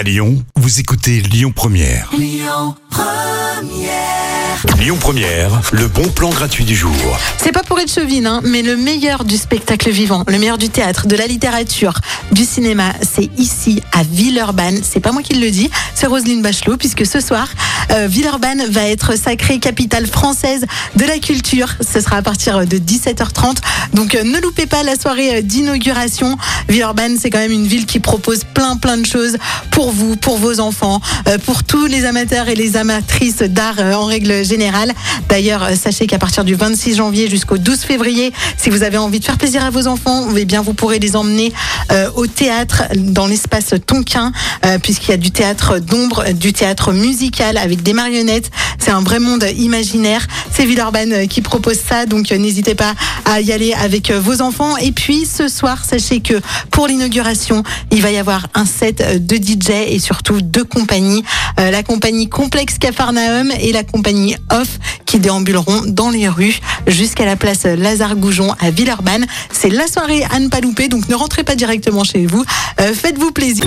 À Lyon, vous écoutez Lyon Première. Lyon Première, le bon plan gratuit du jour. C'est pas pour être chauvine, hein, mais le meilleur du spectacle vivant, le meilleur du théâtre, de la littérature, du cinéma, c'est ici à Villeurbanne. C'est pas moi qui le dis, c'est Roselyne Bachelot, puisque ce soir, euh, Villeurbanne va être sacrée capitale française de la culture. Ce sera à partir de 17h30. Donc euh, ne loupez pas la soirée euh, d'inauguration. Villeurbanne, c'est quand même une ville qui propose plein plein de choses pour vous, pour vos enfants, pour tous les amateurs et les amatrices d'art en règle générale. D'ailleurs, sachez qu'à partir du 26 janvier jusqu'au 12 février, si vous avez envie de faire plaisir à vos enfants, eh bien vous pourrez les emmener au théâtre dans l'espace Tonkin, puisqu'il y a du théâtre d'ombre, du théâtre musical avec des marionnettes. C'est un vrai monde imaginaire. C'est Villeurbanne euh, qui propose ça, donc euh, n'hésitez pas à y aller avec euh, vos enfants. Et puis ce soir, sachez que pour l'inauguration, il va y avoir un set de DJ et surtout deux compagnies, la compagnie Complexe Cafarnaum et la compagnie Off qui déambuleront dans les rues jusqu'à la place Lazare Goujon à Villeurbanne. C'est la soirée à ne pas louper, donc ne rentrez pas directement chez vous. Faites-vous plaisir.